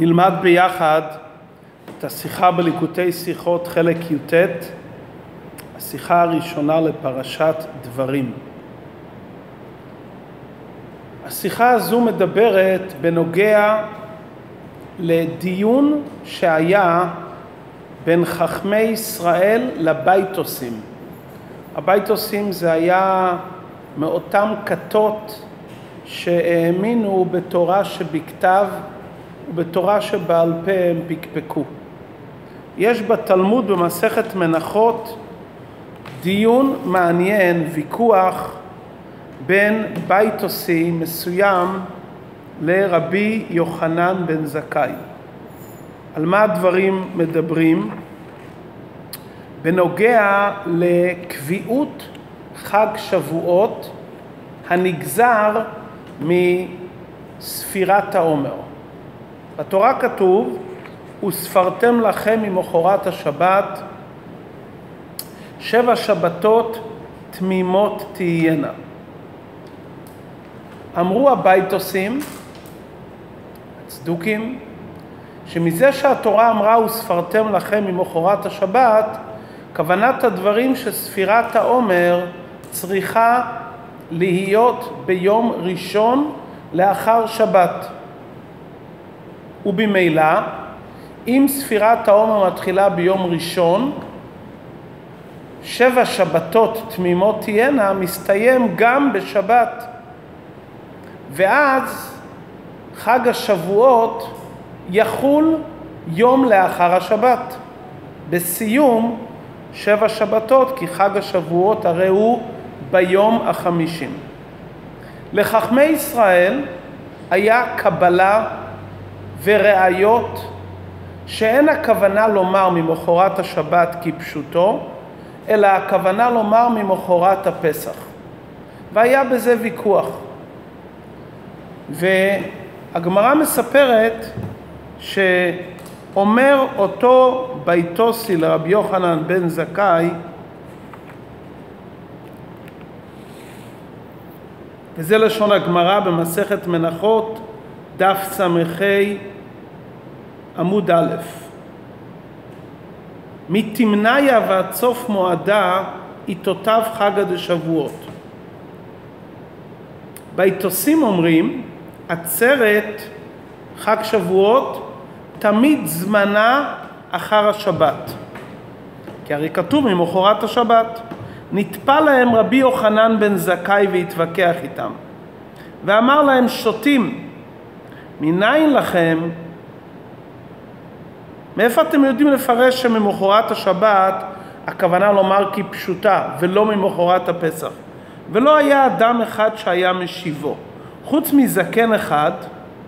נלמד ביחד את השיחה בליקוטי שיחות חלק י"ט, השיחה הראשונה לפרשת דברים. השיחה הזו מדברת בנוגע לדיון שהיה בין חכמי ישראל לבייטוסים. הבייטוסים זה היה מאותם כתות שהאמינו בתורה שבכתב ובתורה שבעל פה הם פקפקו. יש בתלמוד במסכת מנחות דיון מעניין, ויכוח בין בייטוסי מסוים לרבי יוחנן בן זכאי. על מה הדברים מדברים? בנוגע לקביעות חג שבועות הנגזר מספירת העומר. בתורה כתוב, וספרתם לכם ממחרת השבת שבע שבתות תמימות תהיינה. אמרו הבייטוסים, הצדוקים, שמזה שהתורה אמרה וספרתם לכם ממחרת השבת, כוונת הדברים שספירת העומר צריכה להיות ביום ראשון לאחר שבת. ובמילא, אם ספירת העומר מתחילה ביום ראשון, שבע שבתות תמימות תהיינה מסתיים גם בשבת. ואז חג השבועות יחול יום לאחר השבת. בסיום שבע שבתות, כי חג השבועות הרי הוא ביום החמישים. לחכמי ישראל היה קבלה וראיות שאין הכוונה לומר ממחרת השבת כפשוטו, אלא הכוונה לומר ממחרת הפסח. והיה בזה ויכוח. והגמרא מספרת שאומר אותו ביתוסי לרבי יוחנן בן זכאי, וזה לשון הגמרא במסכת מנחות, דף ס"ה עמוד א', מתמניה ועד סוף מועדה עיתותיו חגא דשבועות. ביתוסים אומרים, עצרת חג שבועות תמיד זמנה אחר השבת. כי הרי כתוב ממחרת השבת. נטפל להם רבי יוחנן בן זכאי והתווכח איתם. ואמר להם שותים, מניין לכם, מאיפה אתם יודעים לפרש שממחרת השבת הכוונה לומר כפשוטה ולא ממחרת הפסח? ולא היה אדם אחד שהיה משיבו, חוץ מזקן אחד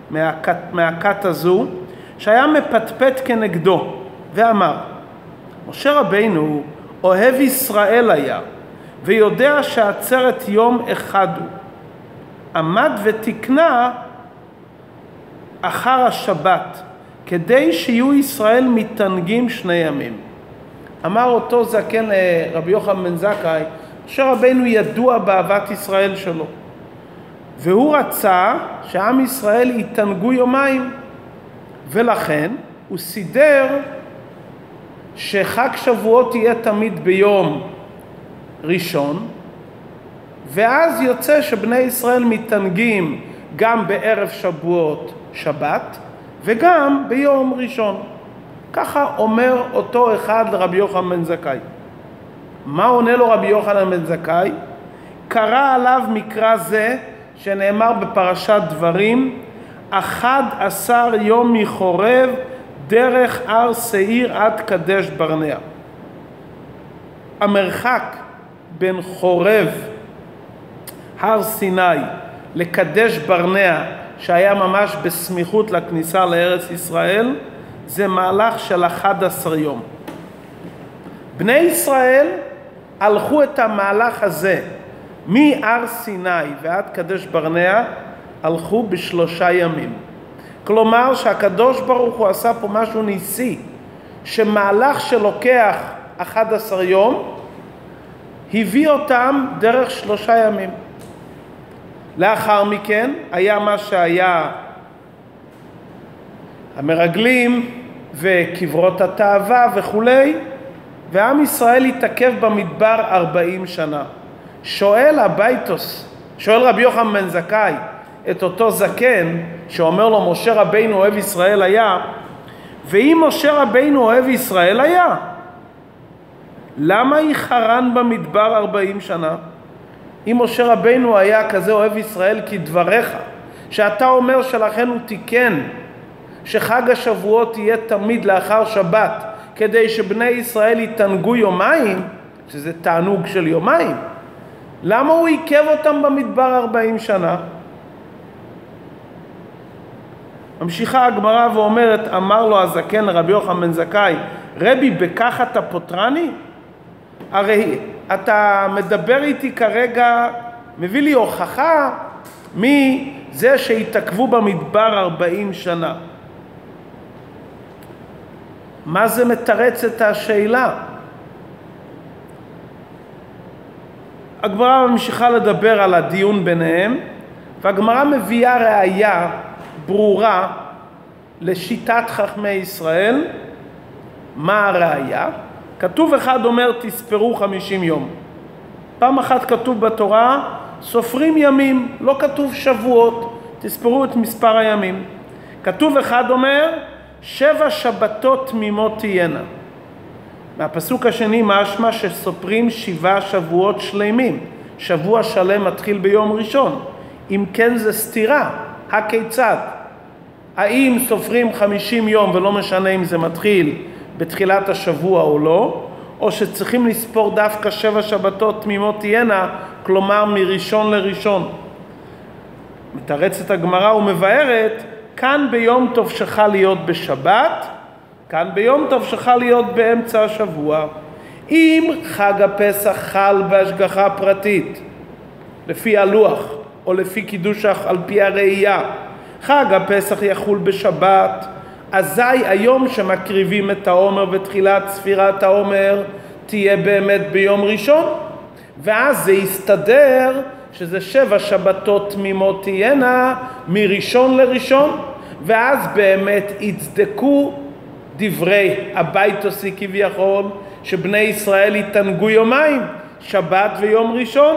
מהכת, מהכת הזו, שהיה מפטפט כנגדו, ואמר, משה רבינו אוהב ישראל היה, ויודע שעצרת יום אחד הוא. עמד ותקנה אחר השבת, כדי שיהיו ישראל מתענגים שני ימים. אמר אותו זקן לרבי יוחנן בן זכאי, משה רבינו ידוע באהבת ישראל שלו, והוא רצה שעם ישראל יתענגו יומיים, ולכן הוא סידר שחג שבועות יהיה תמיד ביום ראשון, ואז יוצא שבני ישראל מתענגים גם בערב שבועות שבת וגם ביום ראשון. ככה אומר אותו אחד לרבי יוחנן בן זכאי. מה עונה לו רבי יוחנן בן זכאי? קרא עליו מקרא זה שנאמר בפרשת דברים, אחד עשר יום מחורב דרך הר שעיר עד קדש ברנע. המרחק בין חורב, הר סיני, לקדש ברנע, שהיה ממש בסמיכות לכניסה לארץ ישראל, זה מהלך של 11 יום. בני ישראל הלכו את המהלך הזה מהר סיני ועד קדש ברנע, הלכו בשלושה ימים. כלומר שהקדוש ברוך הוא עשה פה משהו ניסי, שמהלך שלוקח 11 יום, הביא אותם דרך שלושה ימים. לאחר מכן היה מה שהיה המרגלים וקברות התאווה וכולי, ועם ישראל התעכב במדבר ארבעים שנה. שואל הבייתוסי, שואל רבי יוחנן בן זכאי את אותו זקן שאומר לו משה רבינו אוהב ישראל היה, ואם משה רבינו אוהב ישראל היה, למה ייחרן במדבר ארבעים שנה? אם משה רבינו היה כזה אוהב ישראל כדבריך, שאתה אומר שלכן הוא תיקן שחג השבועות יהיה תמיד לאחר שבת, כדי שבני ישראל יתענגו יומיים, שזה תענוג של יומיים, למה הוא עיכב אותם במדבר ארבעים שנה? ממשיכה הגמרא ואומרת, אמר לו הזקן לרבי יוחנן בן זכאי, רבי, בכך אתה פוטרני? הרי אתה מדבר איתי כרגע, מביא לי הוכחה מזה שהתעכבו במדבר ארבעים שנה. מה זה מתרץ את השאלה? הגמרא ממשיכה לדבר על הדיון ביניהם, והגמרא מביאה ראייה ברורה לשיטת חכמי ישראל. מה הראייה? כתוב אחד אומר תספרו חמישים יום. פעם אחת כתוב בתורה סופרים ימים, לא כתוב שבועות, תספרו את מספר הימים. כתוב אחד אומר שבע שבתות תמימות תהיינה. מהפסוק השני משמע שסופרים שבעה שבועות שלמים. שבוע שלם מתחיל ביום ראשון. אם כן זה סתירה, הכיצד? האם סופרים חמישים יום ולא משנה אם זה מתחיל בתחילת השבוע או לא, או שצריכים לספור דווקא שבע שבתות תמימות תהיינה, כלומר מראשון לראשון. מתרצת הגמרא ומבארת כאן ביום טוב שחל להיות בשבת, כאן ביום טוב שחל להיות באמצע השבוע. אם חג הפסח חל בהשגחה פרטית, לפי הלוח, או לפי קידוש על פי הראייה, חג הפסח יחול בשבת, אזי היום שמקריבים את העומר ותחילת ספירת העומר תהיה באמת ביום ראשון, ואז זה יסתדר שזה שבע שבתות תמימות תהיינה מראשון לראשון, ואז באמת יצדקו דברי הבייטוסי כביכול, שבני ישראל יתענגו יומיים, שבת ויום ראשון.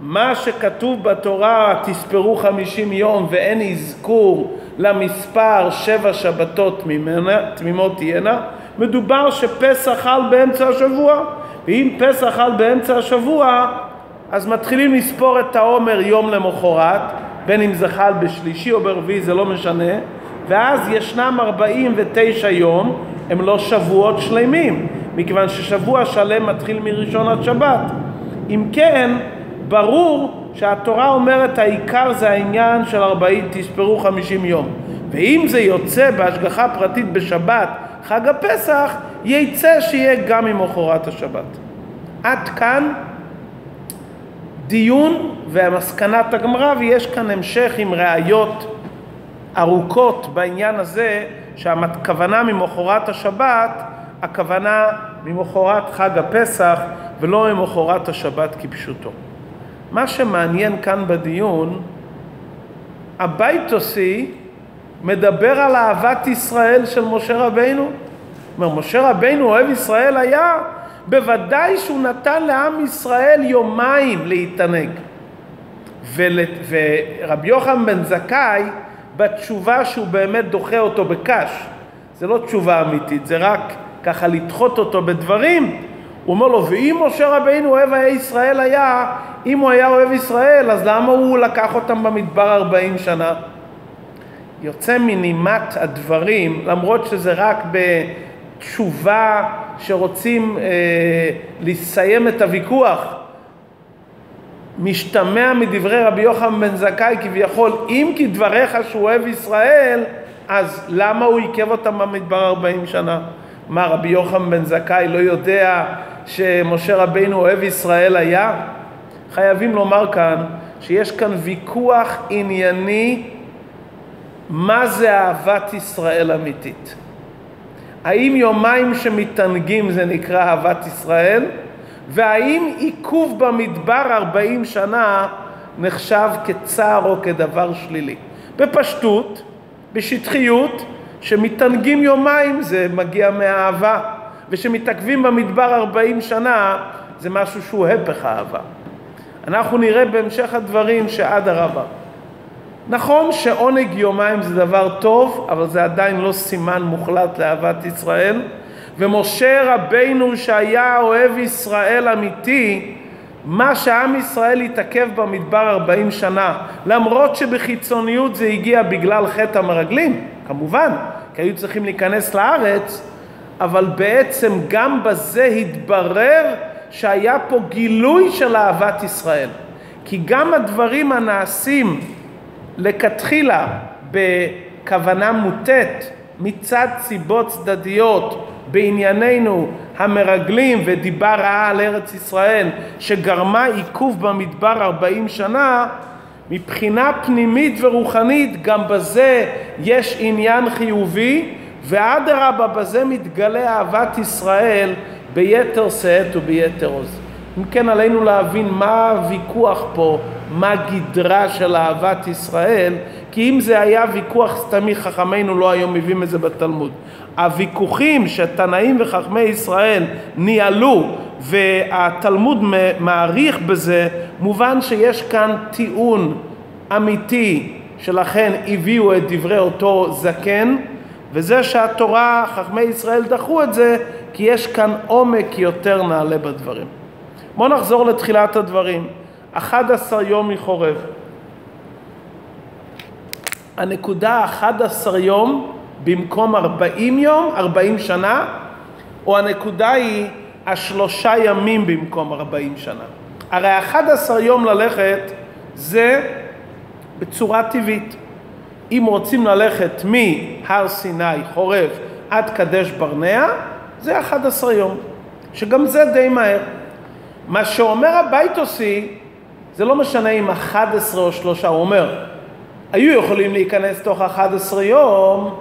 מה שכתוב בתורה, תספרו חמישים יום ואין אזכור למספר שבע שבתות תמימות תהיינה, מדובר שפסח חל באמצע השבוע, ואם פסח חל באמצע השבוע, אז מתחילים לספור את העומר יום למחרת, בין אם זה חל בשלישי או ברביעי, זה לא משנה, ואז ישנם 49 יום, הם לא שבועות שלמים, מכיוון ששבוע שלם מתחיל מראשון עד שבת. אם כן, ברור שהתורה אומרת העיקר זה העניין של 40, תספרו 50 יום. ואם זה יוצא בהשגחה פרטית בשבת, חג הפסח, יצא שיהיה גם ממחרת השבת. עד כאן דיון ומסקנת הגמרא, ויש כאן המשך עם ראיות ארוכות בעניין הזה, שהכוונה ממחרת השבת, הכוונה ממחרת חג הפסח, ולא ממחרת השבת כפשוטו. מה שמעניין כאן בדיון, הבייטוסי מדבר על אהבת ישראל של משה רבינו. אומר, משה רבינו אוהב ישראל היה, בוודאי שהוא נתן לעם ישראל יומיים להתענג. ול, ורבי יוחנן בן זכאי, בתשובה שהוא באמת דוחה אותו בקש, זה לא תשובה אמיתית, זה רק ככה לדחות אותו בדברים, הוא אומר לו, ואם משה רבינו אוהב היה ישראל היה, אם הוא היה אוהב ישראל, אז למה הוא לקח אותם במדבר ארבעים שנה? יוצא מנימת הדברים, למרות שזה רק בתשובה שרוצים אה, לסיים את הוויכוח, משתמע מדברי רבי יוחנן בן זכאי כביכול, אם כדבריך שהוא אוהב ישראל, אז למה הוא עיכב אותם במדבר ארבעים שנה? מה, רבי יוחנן בן זכאי לא יודע שמשה רבינו אוהב ישראל היה? חייבים לומר כאן שיש כאן ויכוח ענייני מה זה אהבת ישראל אמיתית. האם יומיים שמתענגים זה נקרא אהבת ישראל? והאם עיכוב במדבר ארבעים שנה נחשב כצער או כדבר שלילי? בפשטות, בשטחיות, שמתענגים יומיים זה מגיע מהאהבה, ושמתעכבים במדבר 40 שנה זה משהו שהוא הפך האהבה. אנחנו נראה בהמשך הדברים שאדרבה. נכון שעונג יומיים זה דבר טוב, אבל זה עדיין לא סימן מוחלט לאהבת ישראל. ומשה רבינו שהיה אוהב ישראל אמיתי, מה שעם ישראל התעכב במדבר 40 שנה, למרות שבחיצוניות זה הגיע בגלל חטא המרגלים, כמובן, כי היו צריכים להיכנס לארץ, אבל בעצם גם בזה התברר שהיה פה גילוי של אהבת ישראל. כי גם הדברים הנעשים לכתחילה בכוונה מוטית מצד סיבות צדדיות בענייננו המרגלים ודיבה רעה על ארץ ישראל שגרמה עיכוב במדבר 40 שנה מבחינה פנימית ורוחנית גם בזה יש עניין חיובי ואדרבה בזה מתגלה אהבת ישראל ביתר שאת וביתר עוז. אם כן עלינו להבין מה הוויכוח פה, מה גדרה של אהבת ישראל, כי אם זה היה ויכוח סתמי חכמינו לא היו מביאים את זה בתלמוד. הוויכוחים שתנאים וחכמי ישראל ניהלו והתלמוד מעריך בזה, מובן שיש כאן טיעון אמיתי שלכן הביאו את דברי אותו זקן וזה שהתורה, חכמי ישראל דחו את זה כי יש כאן עומק יותר נעלה בדברים. בואו נחזור לתחילת הדברים. 11 יום מחורב. הנקודה 11 יום במקום 40 יום, 40 שנה, או הנקודה היא השלושה ימים במקום 40 שנה. הרי 11 יום ללכת זה בצורה טבעית. אם רוצים ללכת מהר סיני, חורב, עד קדש ברנע, זה 11 יום, שגם זה די מהר. מה שאומר הבייטוסי, זה לא משנה אם 11 או שלושה, הוא אומר, היו יכולים להיכנס תוך 11 יום,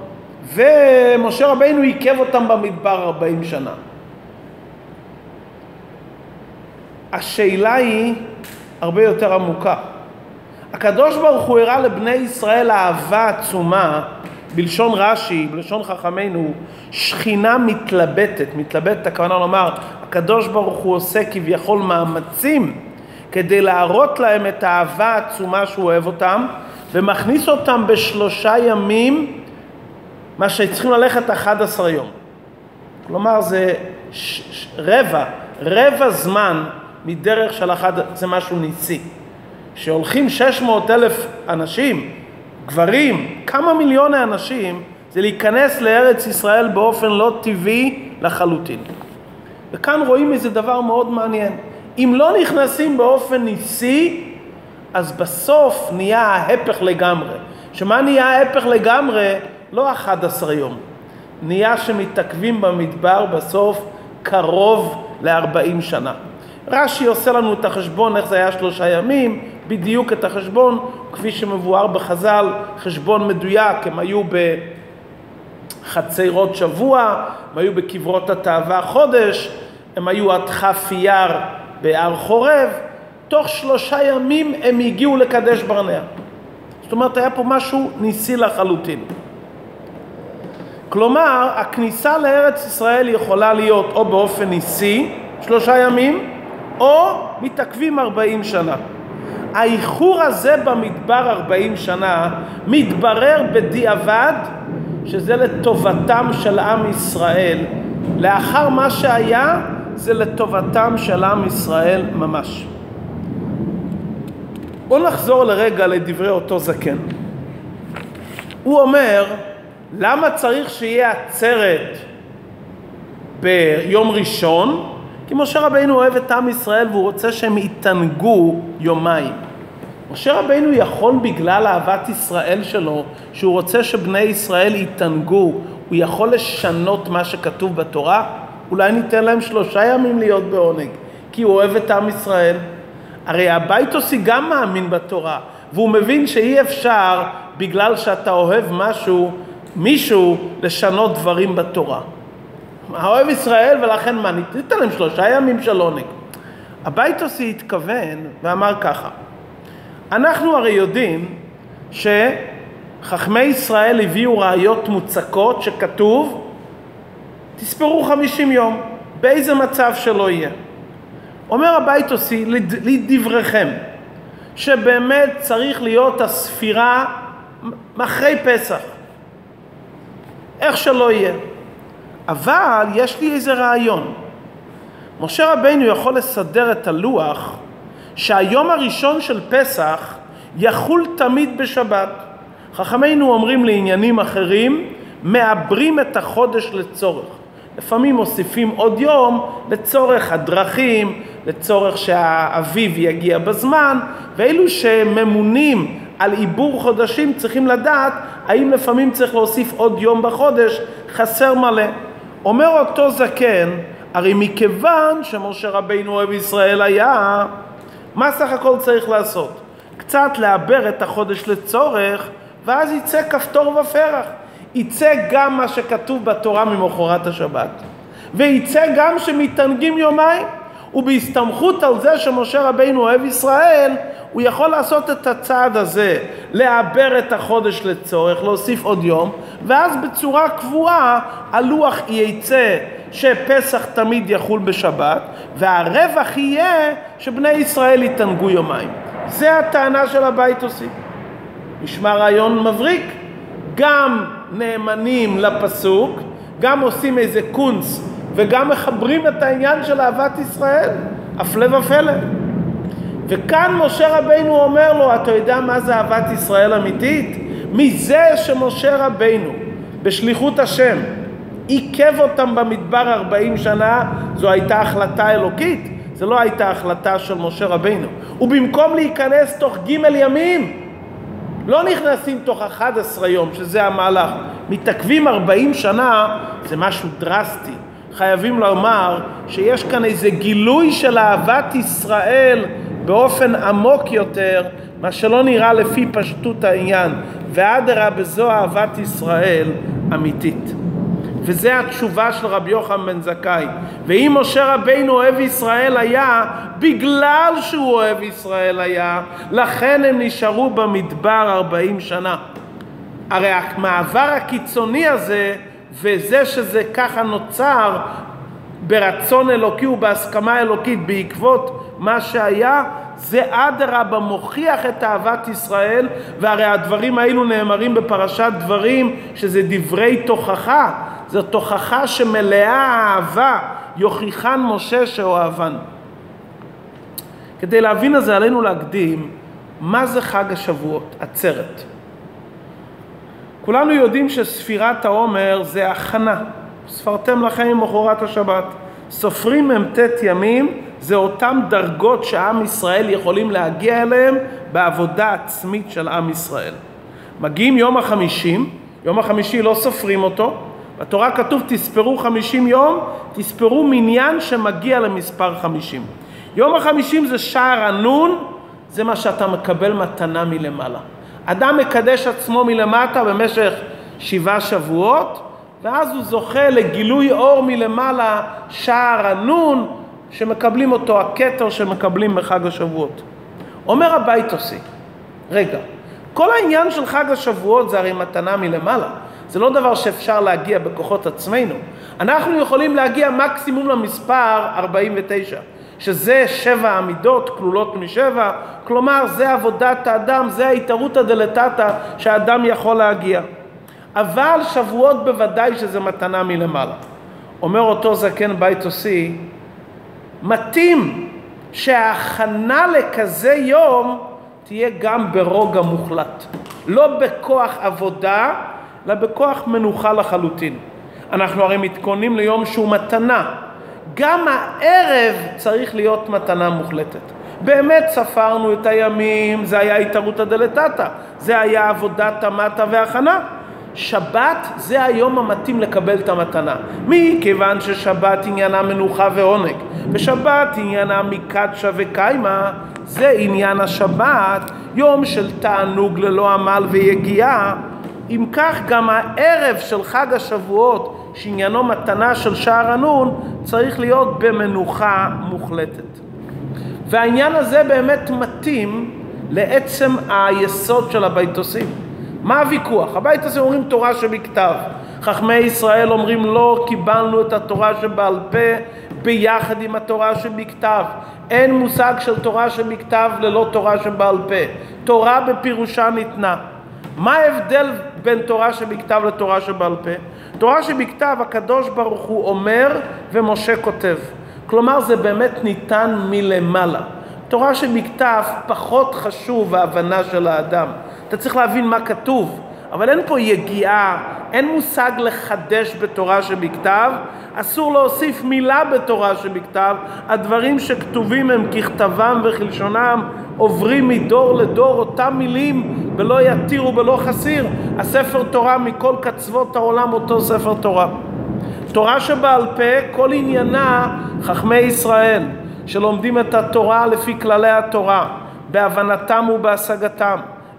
ומשה רבינו עיכב אותם במדבר 40 שנה. השאלה היא הרבה יותר עמוקה. הקדוש ברוך הוא הראה לבני ישראל אהבה עצומה, בלשון רש"י, בלשון חכמינו, שכינה מתלבטת, מתלבטת הכוונה לומר, הקדוש ברוך הוא עושה כביכול מאמצים כדי להראות להם את האהבה העצומה שהוא אוהב אותם, ומכניס אותם בשלושה ימים, מה שצריכים ללכת 11 יום. כלומר זה ש- ש- רבע, רבע זמן מדרך של אחד, זה משהו ניסי. שהולכים 600 אלף אנשים, גברים, כמה מיליוני אנשים, זה להיכנס לארץ ישראל באופן לא טבעי לחלוטין. וכאן רואים איזה דבר מאוד מעניין. אם לא נכנסים באופן ניסי, אז בסוף נהיה ההפך לגמרי. שמה נהיה ההפך לגמרי? לא 11 יום. נהיה שמתעכבים במדבר בסוף קרוב ל-40 שנה. רש"י עושה לנו את החשבון איך זה היה שלושה ימים, בדיוק את החשבון, כפי שמבואר בחז"ל, חשבון מדויק, הם היו בחצרות שבוע, הם היו בקברות התאווה חודש, הם היו עד כ' אייר בהר חורב, תוך שלושה ימים הם הגיעו לקדש ברנע. זאת אומרת, היה פה משהו ניסי לחלוטין. כלומר, הכניסה לארץ ישראל יכולה להיות או באופן ניסי, שלושה ימים, או מתעכבים 40 שנה. האיחור הזה במדבר 40 שנה מתברר בדיעבד שזה לטובתם של עם ישראל. לאחר מה שהיה זה לטובתם של עם ישראל ממש. בואו נחזור לרגע לדברי אותו זקן. הוא אומר, למה צריך שיהיה עצרת ביום ראשון? כי משה רבינו אוהב את עם ישראל והוא רוצה שהם יתענגו יומיים. משה רבינו יכול בגלל אהבת ישראל שלו, שהוא רוצה שבני ישראל יתענגו, הוא יכול לשנות מה שכתוב בתורה? אולי ניתן להם שלושה ימים להיות בעונג, כי הוא אוהב את עם ישראל. הרי הבייטוסי גם מאמין בתורה, והוא מבין שאי אפשר, בגלל שאתה אוהב משהו, מישהו, לשנות דברים בתורה. האוהב ישראל ולכן מה, ניתן להם שלושה ימים של עונג. הבייטוסי התכוון ואמר ככה, אנחנו הרי יודעים חכמי ישראל הביאו ראיות מוצקות שכתוב, תספרו חמישים יום, באיזה מצב שלא יהיה. אומר הבית עושי, לדבריכם, שבאמת צריך להיות הספירה אחרי פסח, איך שלא יהיה. אבל יש לי איזה רעיון. משה רבינו יכול לסדר את הלוח שהיום הראשון של פסח יחול תמיד בשבת. חכמינו אומרים לעניינים אחרים, מעברים את החודש לצורך. לפעמים מוסיפים עוד יום לצורך הדרכים, לצורך שהאביב יגיע בזמן, ואלו שממונים על עיבור חודשים צריכים לדעת האם לפעמים צריך להוסיף עוד יום בחודש, חסר מלא. אומר אותו זקן, הרי מכיוון שמשה רבינו אוהב ישראל היה, מה סך הכל צריך לעשות? קצת לעבר את החודש לצורך, ואז יצא כפתור ופרח. יצא גם מה שכתוב בתורה ממחרת השבת, ויצא גם שמתענגים יומיים. ובהסתמכות על זה שמשה רבינו אוהב ישראל, הוא יכול לעשות את הצעד הזה, לעבר את החודש לצורך, להוסיף עוד יום, ואז בצורה קבועה הלוח יצא שפסח תמיד יחול בשבת, והרווח יהיה שבני ישראל יתענגו יומיים. זה הטענה של הבית עושים. נשמע רעיון מבריק. גם נאמנים לפסוק, גם עושים איזה קונץ וגם מחברים את העניין של אהבת ישראל, הפלא ופלא. וכאן משה רבינו אומר לו, אתה יודע מה זה אהבת ישראל אמיתית? מזה שמשה רבינו, בשליחות השם, עיכב אותם במדבר 40 שנה, זו הייתה החלטה אלוקית, זו לא הייתה החלטה של משה רבינו. ובמקום להיכנס תוך ג' ימים, לא נכנסים תוך 11 יום, שזה המהלך. מתעכבים 40 שנה, זה משהו דרסטי. חייבים לומר שיש כאן איזה גילוי של אהבת ישראל באופן עמוק יותר, מה שלא נראה לפי פשטות העניין. ואדרבה, זו אהבת ישראל אמיתית. וזה התשובה של רבי יוחנן בן זכאי. ואם משה רבינו אוהב ישראל היה, בגלל שהוא אוהב ישראל היה, לכן הם נשארו במדבר ארבעים שנה. הרי המעבר הקיצוני הזה, וזה שזה ככה נוצר ברצון אלוקי ובהסכמה אלוקית בעקבות מה שהיה, זה אדרבה מוכיח את אהבת ישראל, והרי הדברים האלו נאמרים בפרשת דברים, שזה דברי תוכחה, זו תוכחה שמלאה אהבה, יוכיחן משה שאוהבן. כדי להבין את זה עלינו להקדים מה זה חג השבועות, עצרת. כולנו יודעים שספירת העומר זה הכנה, ספרתם לכם ממחרת השבת. סופרים מ"ט ימים זה אותם דרגות שעם ישראל יכולים להגיע אליהם בעבודה עצמית של עם ישראל. מגיעים יום החמישים, יום החמישי לא סופרים אותו, בתורה כתוב תספרו חמישים יום, תספרו מניין שמגיע למספר חמישים. יום החמישים זה שער הנון, זה מה שאתה מקבל מתנה מלמעלה. אדם מקדש עצמו מלמטה במשך שבעה שבועות, ואז הוא זוכה לגילוי אור מלמעלה, שער הנון, שמקבלים אותו, הכתר שמקבלים בחג השבועות. אומר הבית עושה, רגע, כל העניין של חג השבועות זה הרי מתנה מלמעלה. זה לא דבר שאפשר להגיע בכוחות עצמנו. אנחנו יכולים להגיע מקסימום למספר 49, שזה שבע עמידות כלולות משבע, כלומר זה עבודת האדם, זה ההתערותא דלתתא שהאדם יכול להגיע. אבל שבועות בוודאי שזה מתנה מלמעלה. אומר אותו זקן בית עושי, מתאים שההכנה לכזה יום תהיה גם ברוגע מוחלט. לא בכוח עבודה, אלא בכוח מנוחה לחלוטין. אנחנו הרי מתכוננים ליום שהוא מתנה. גם הערב צריך להיות מתנה מוחלטת. באמת ספרנו את הימים, זה היה התערותא דלתתא, זה היה עבודת המטה והכנה. שבת זה היום המתאים לקבל את המתנה. מכיוון ששבת עניינה מנוחה ועונג, ושבת עניינה מקדשה וקיימה, זה עניין השבת, יום של תענוג ללא עמל ויגיעה. אם כך גם הערב של חג השבועות, שעניינו מתנה של שער הנון, צריך להיות במנוחה מוחלטת. והעניין הזה באמת מתאים לעצם היסוד של הביתוסים. מה הוויכוח? הבית הזה אומרים תורה שבכתב. חכמי ישראל אומרים לא קיבלנו את התורה שבעל פה ביחד עם התורה שבכתב. אין מושג של תורה שבכתב ללא תורה שבעל פה. תורה בפירושה ניתנה. מה ההבדל בין תורה שבכתב לתורה שבעל פה? תורה שבכתב הקדוש ברוך הוא אומר ומשה כותב. כלומר זה באמת ניתן מלמעלה. תורה שבכתב פחות חשוב ההבנה של האדם. אתה צריך להבין מה כתוב, אבל אין פה יגיעה, אין מושג לחדש בתורה שבכתב, אסור להוסיף מילה בתורה שבכתב, הדברים שכתובים הם ככתבם וכלשונם, עוברים מדור לדור אותם מילים ולא יתירו ולא חסיר. הספר תורה מכל קצוות העולם אותו ספר תורה. תורה שבעל פה, כל עניינה חכמי ישראל, שלומדים את התורה לפי כללי התורה, בהבנתם ובהשגתם.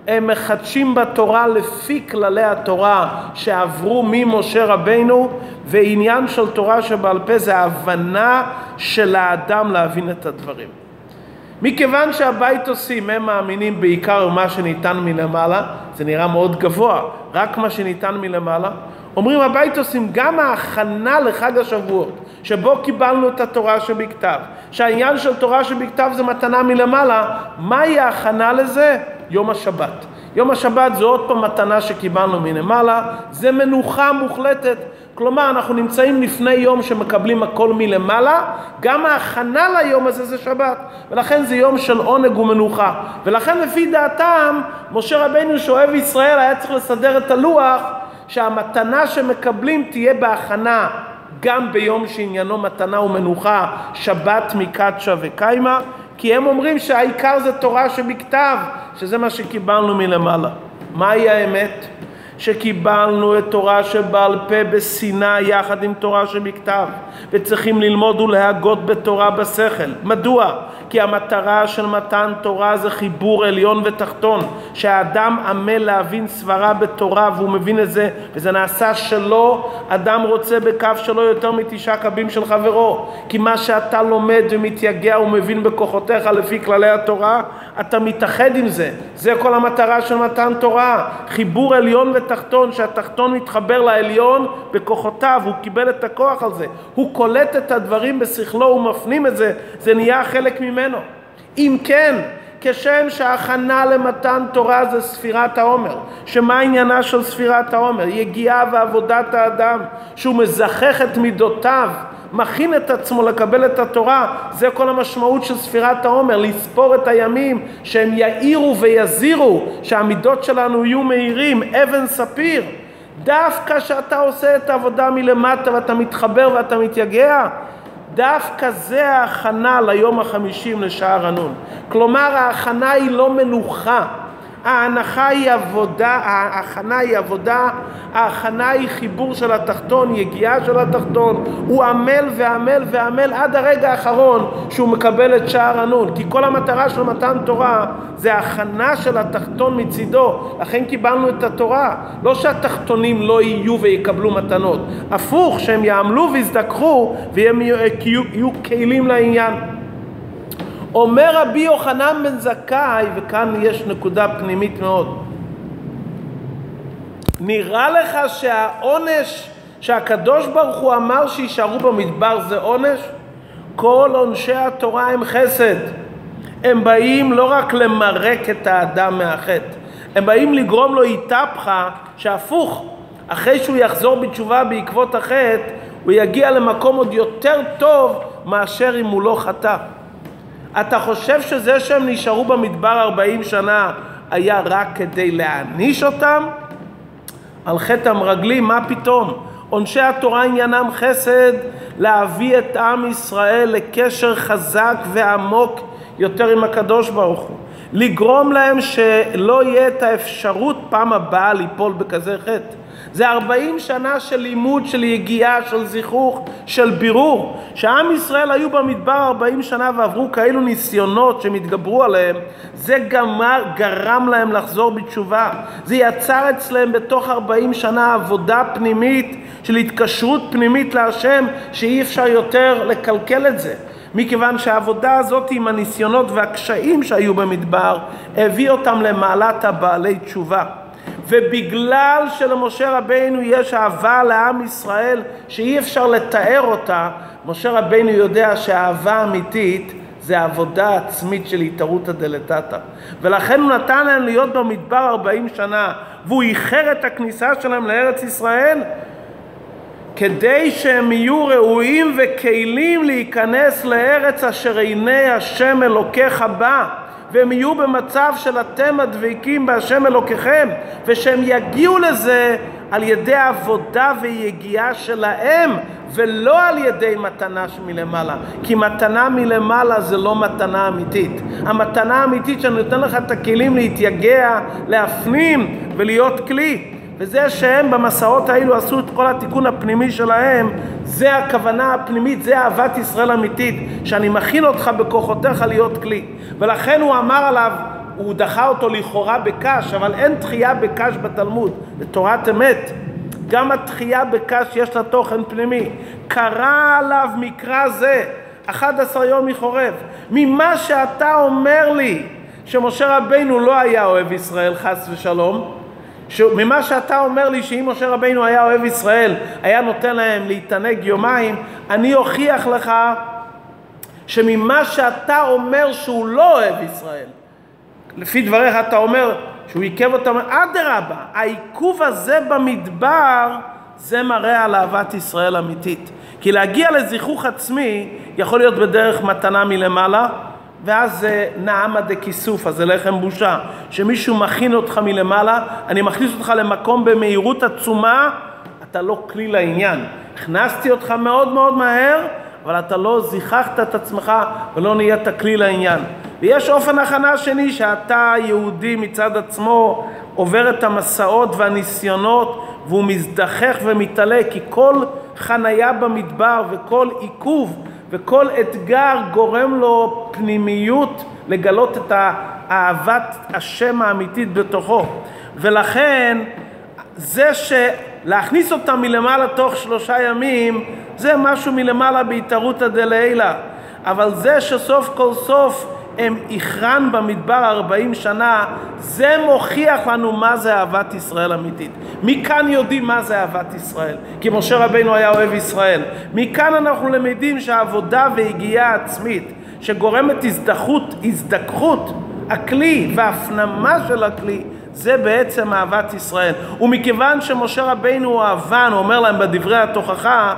הם מחדשים בתורה לפי כללי התורה שעברו ממשה רבינו, ועניין של תורה שבעל פה זה ההבנה של האדם להבין את הדברים. מכיוון שהבית עושים, הם מאמינים בעיקר במה שניתן מלמעלה, זה נראה מאוד גבוה, רק מה שניתן מלמעלה, אומרים הבית עושים גם ההכנה לחג השבועות, שבו קיבלנו את התורה שבכתב, שהעניין של תורה שבכתב זה מתנה מלמעלה, מהי ההכנה לזה? יום השבת. יום השבת זה עוד פעם מתנה שקיבלנו מלמעלה, זה מנוחה מוחלטת. כלומר, אנחנו נמצאים לפני יום שמקבלים הכל מלמעלה, גם ההכנה ליום הזה זה שבת, ולכן זה יום של עונג ומנוחה. ולכן לפי דעתם, משה רבינו שאוהב ישראל היה צריך לסדר את הלוח שהמתנה שמקבלים תהיה בהכנה גם ביום שעניינו מתנה ומנוחה, שבת מקדשה וקיימה, כי הם אומרים שהעיקר זה תורה שבכתב, שזה מה שקיבלנו מלמעלה. מהי האמת? שקיבלנו את תורה שבעל פה בסיני יחד עם תורה שבכתב וצריכים ללמוד ולהגות בתורה בשכל. מדוע? כי המטרה של מתן תורה זה חיבור עליון ותחתון שהאדם עמל להבין סברה בתורה והוא מבין את זה וזה נעשה שלו, אדם רוצה בקו שלו יותר מתשעה קבים של חברו כי מה שאתה לומד ומתייגע ומבין בכוחותיך לפי כללי התורה אתה מתאחד עם זה זה כל המטרה של מתן תורה חיבור עליון ותחתון תחתון, שהתחתון מתחבר לעליון בכוחותיו, הוא קיבל את הכוח על זה, הוא קולט את הדברים בשכלו, הוא מפנים את זה, זה נהיה חלק ממנו. אם כן, כשם שההכנה למתן תורה זה ספירת העומר, שמה עניינה של ספירת העומר? יגיעה ועבודת האדם, שהוא מזכך את מידותיו מכין את עצמו לקבל את התורה, זה כל המשמעות של ספירת העומר, לספור את הימים, שהם יאירו ויזירו, שהמידות שלנו יהיו מהירים, אבן ספיר. דווקא כשאתה עושה את העבודה מלמטה ואתה מתחבר ואתה מתייגע, דווקא זה ההכנה ליום החמישים לשער הנון. כלומר ההכנה היא לא מנוחה, ההנחה היא עבודה, ההכנה היא עבודה, ההכנה היא חיבור של התחתון, יגיעה של התחתון, הוא עמל ועמל ועמל עד הרגע האחרון שהוא מקבל את שער הנון, כי כל המטרה של מתן תורה זה הכנה של התחתון מצידו, לכן קיבלנו את התורה, לא שהתחתונים לא יהיו ויקבלו מתנות, הפוך, שהם יעמלו ויזדככו והם יהיו כלים לעניין. אומר רבי יוחנן בן זכאי, וכאן יש נקודה פנימית מאוד, נראה לך שהעונש שהקדוש ברוך הוא אמר שיישארו במדבר זה עונש? כל עונשי התורה הם חסד. הם באים לא רק למרק את האדם מהחטא, הם באים לגרום לו התהפכה שהפוך, אחרי שהוא יחזור בתשובה בעקבות החטא, הוא יגיע למקום עוד יותר טוב מאשר אם הוא לא חטא. אתה חושב שזה שהם נשארו במדבר 40 שנה היה רק כדי להעניש אותם? על חטא המרגלים, מה פתאום? עונשי התורה עניינם חסד להביא את עם ישראל לקשר חזק ועמוק יותר עם הקדוש ברוך הוא. לגרום להם שלא יהיה את האפשרות פעם הבאה ליפול בכזה חטא. זה 40 שנה של לימוד, של יגיעה, של זיכוך, של בירור. שעם ישראל היו במדבר 40 שנה ועברו כאלו ניסיונות שהם התגברו עליהם, זה גמר, גרם להם לחזור בתשובה. זה יצר אצלם בתוך 40 שנה עבודה פנימית של התקשרות פנימית להשם, שאי אפשר יותר לקלקל את זה. מכיוון שהעבודה הזאת עם הניסיונות והקשיים שהיו במדבר, הביא אותם למעלת הבעלי תשובה. ובגלל שלמשה רבינו יש אהבה לעם ישראל שאי אפשר לתאר אותה, משה רבינו יודע שהאהבה אמיתית זה עבודה עצמית של התערותא דלתתא. ולכן הוא נתן להם להיות במדבר 40 שנה, והוא איחר את הכניסה שלהם לארץ ישראל כדי שהם יהיו ראויים וכלים להיכנס לארץ אשר עיני השם אלוקיך בה. והם יהיו במצב של אתם הדבקים בהשם אלוקיכם, ושהם יגיעו לזה על ידי עבודה ויגיעה שלהם, ולא על ידי מתנה מלמעלה. כי מתנה מלמעלה זה לא מתנה אמיתית. המתנה האמיתית שאני נותן לך את הכלים להתייגע, להפנים ולהיות כלי. וזה שהם במסעות האלו עשו את כל התיקון הפנימי שלהם, זה הכוונה הפנימית, זה אהבת ישראל אמיתית, שאני מכין אותך בכוחותיך להיות כלי. ולכן הוא אמר עליו, הוא דחה אותו לכאורה בקש, אבל אין תחייה בקש בתלמוד, בתורת אמת. גם התחייה בקש יש לה תוכן פנימי. קרא עליו מקרא זה, 11 יום מחורף. ממה שאתה אומר לי, שמשה רבינו לא היה אוהב ישראל חס ושלום, ממה שאתה אומר לי שאם משה רבינו היה אוהב ישראל, היה נותן להם להתענג יומיים, אני אוכיח לך שממה שאתה אומר שהוא לא אוהב ישראל, לפי דבריך אתה אומר שהוא עיכב אותם, אדרבה, העיכוב הזה במדבר זה מראה על אהבת ישראל אמיתית. כי להגיע לזיכוך עצמי יכול להיות בדרך מתנה מלמעלה, ואז זה נעמה דכיסופה, זה לחם בושה. שמישהו מכין אותך מלמעלה, אני מכניס אותך למקום במהירות עצומה, אתה לא כלי לעניין. הכנסתי אותך מאוד מאוד מהר, אבל אתה לא זיככת את עצמך ולא נהיית כלי לעניין. ויש אופן הכנה שני, שאתה יהודי מצד עצמו עובר את המסעות והניסיונות והוא מזדחך ומתעלה, כי כל חנייה במדבר וכל עיכוב וכל אתגר גורם לו פנימיות לגלות את אהבת השם האמיתית בתוכו. ולכן זה שלהכניס אותם מלמעלה תוך שלושה ימים זה משהו מלמעלה בהתערותא דלעילא. אבל זה שסוף כל סוף הם הכרן במדבר ארבעים שנה, זה מוכיח לנו מה זה אהבת ישראל אמיתית. מכאן יודעים מה זה אהבת ישראל, כי משה רבינו היה אוהב ישראל. מכאן אנחנו למדים שהעבודה והגיעה עצמית, שגורמת הזדחות, הזדככות, הכלי והפנמה של הכלי, זה בעצם אהבת ישראל. ומכיוון שמשה רבינו הוא אהבן, הוא אומר להם בדברי התוכחה,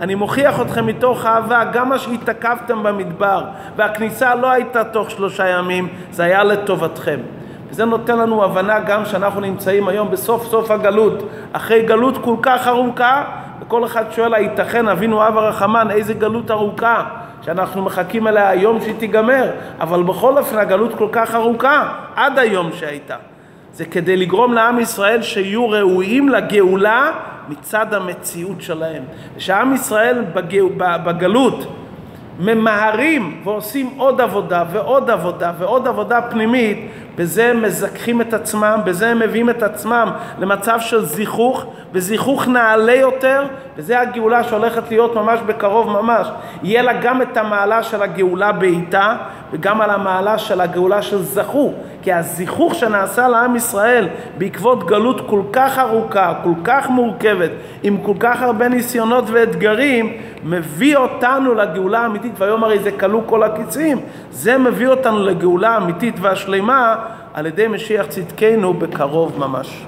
אני מוכיח אתכם מתוך אהבה, גם מה שהתעכבתם במדבר, והכניסה לא הייתה תוך שלושה ימים, זה היה לטובתכם. וזה נותן לנו הבנה גם שאנחנו נמצאים היום בסוף סוף הגלות, אחרי גלות כל כך ארוכה, וכל אחד שואל, הייתכן אבינו אב הרחמן, איזה גלות ארוכה, שאנחנו מחכים אליה היום שהיא תיגמר, אבל בכל אופן הגלות כל כך ארוכה, עד היום שהייתה. זה כדי לגרום לעם ישראל שיהיו ראויים לגאולה מצד המציאות שלהם. שעם ישראל בגלות ממהרים ועושים עוד עבודה ועוד עבודה ועוד עבודה פנימית, בזה הם מזככים את עצמם, בזה הם מביאים את עצמם למצב של זיכוך, וזיכוך נעלה יותר, וזה הגאולה שהולכת להיות ממש בקרוב ממש. יהיה לה גם את המעלה של הגאולה בעיטה, וגם על המעלה של הגאולה של זכו. כי הזיכוך שנעשה לעם ישראל בעקבות גלות כל כך ארוכה, כל כך מורכבת, עם כל כך הרבה ניסיונות ואתגרים, מביא אותנו לגאולה האמיתית, והיום הרי זה כלו כל הקיצים, זה מביא אותנו לגאולה האמיתית והשלמה על ידי משיח צדקנו בקרוב ממש.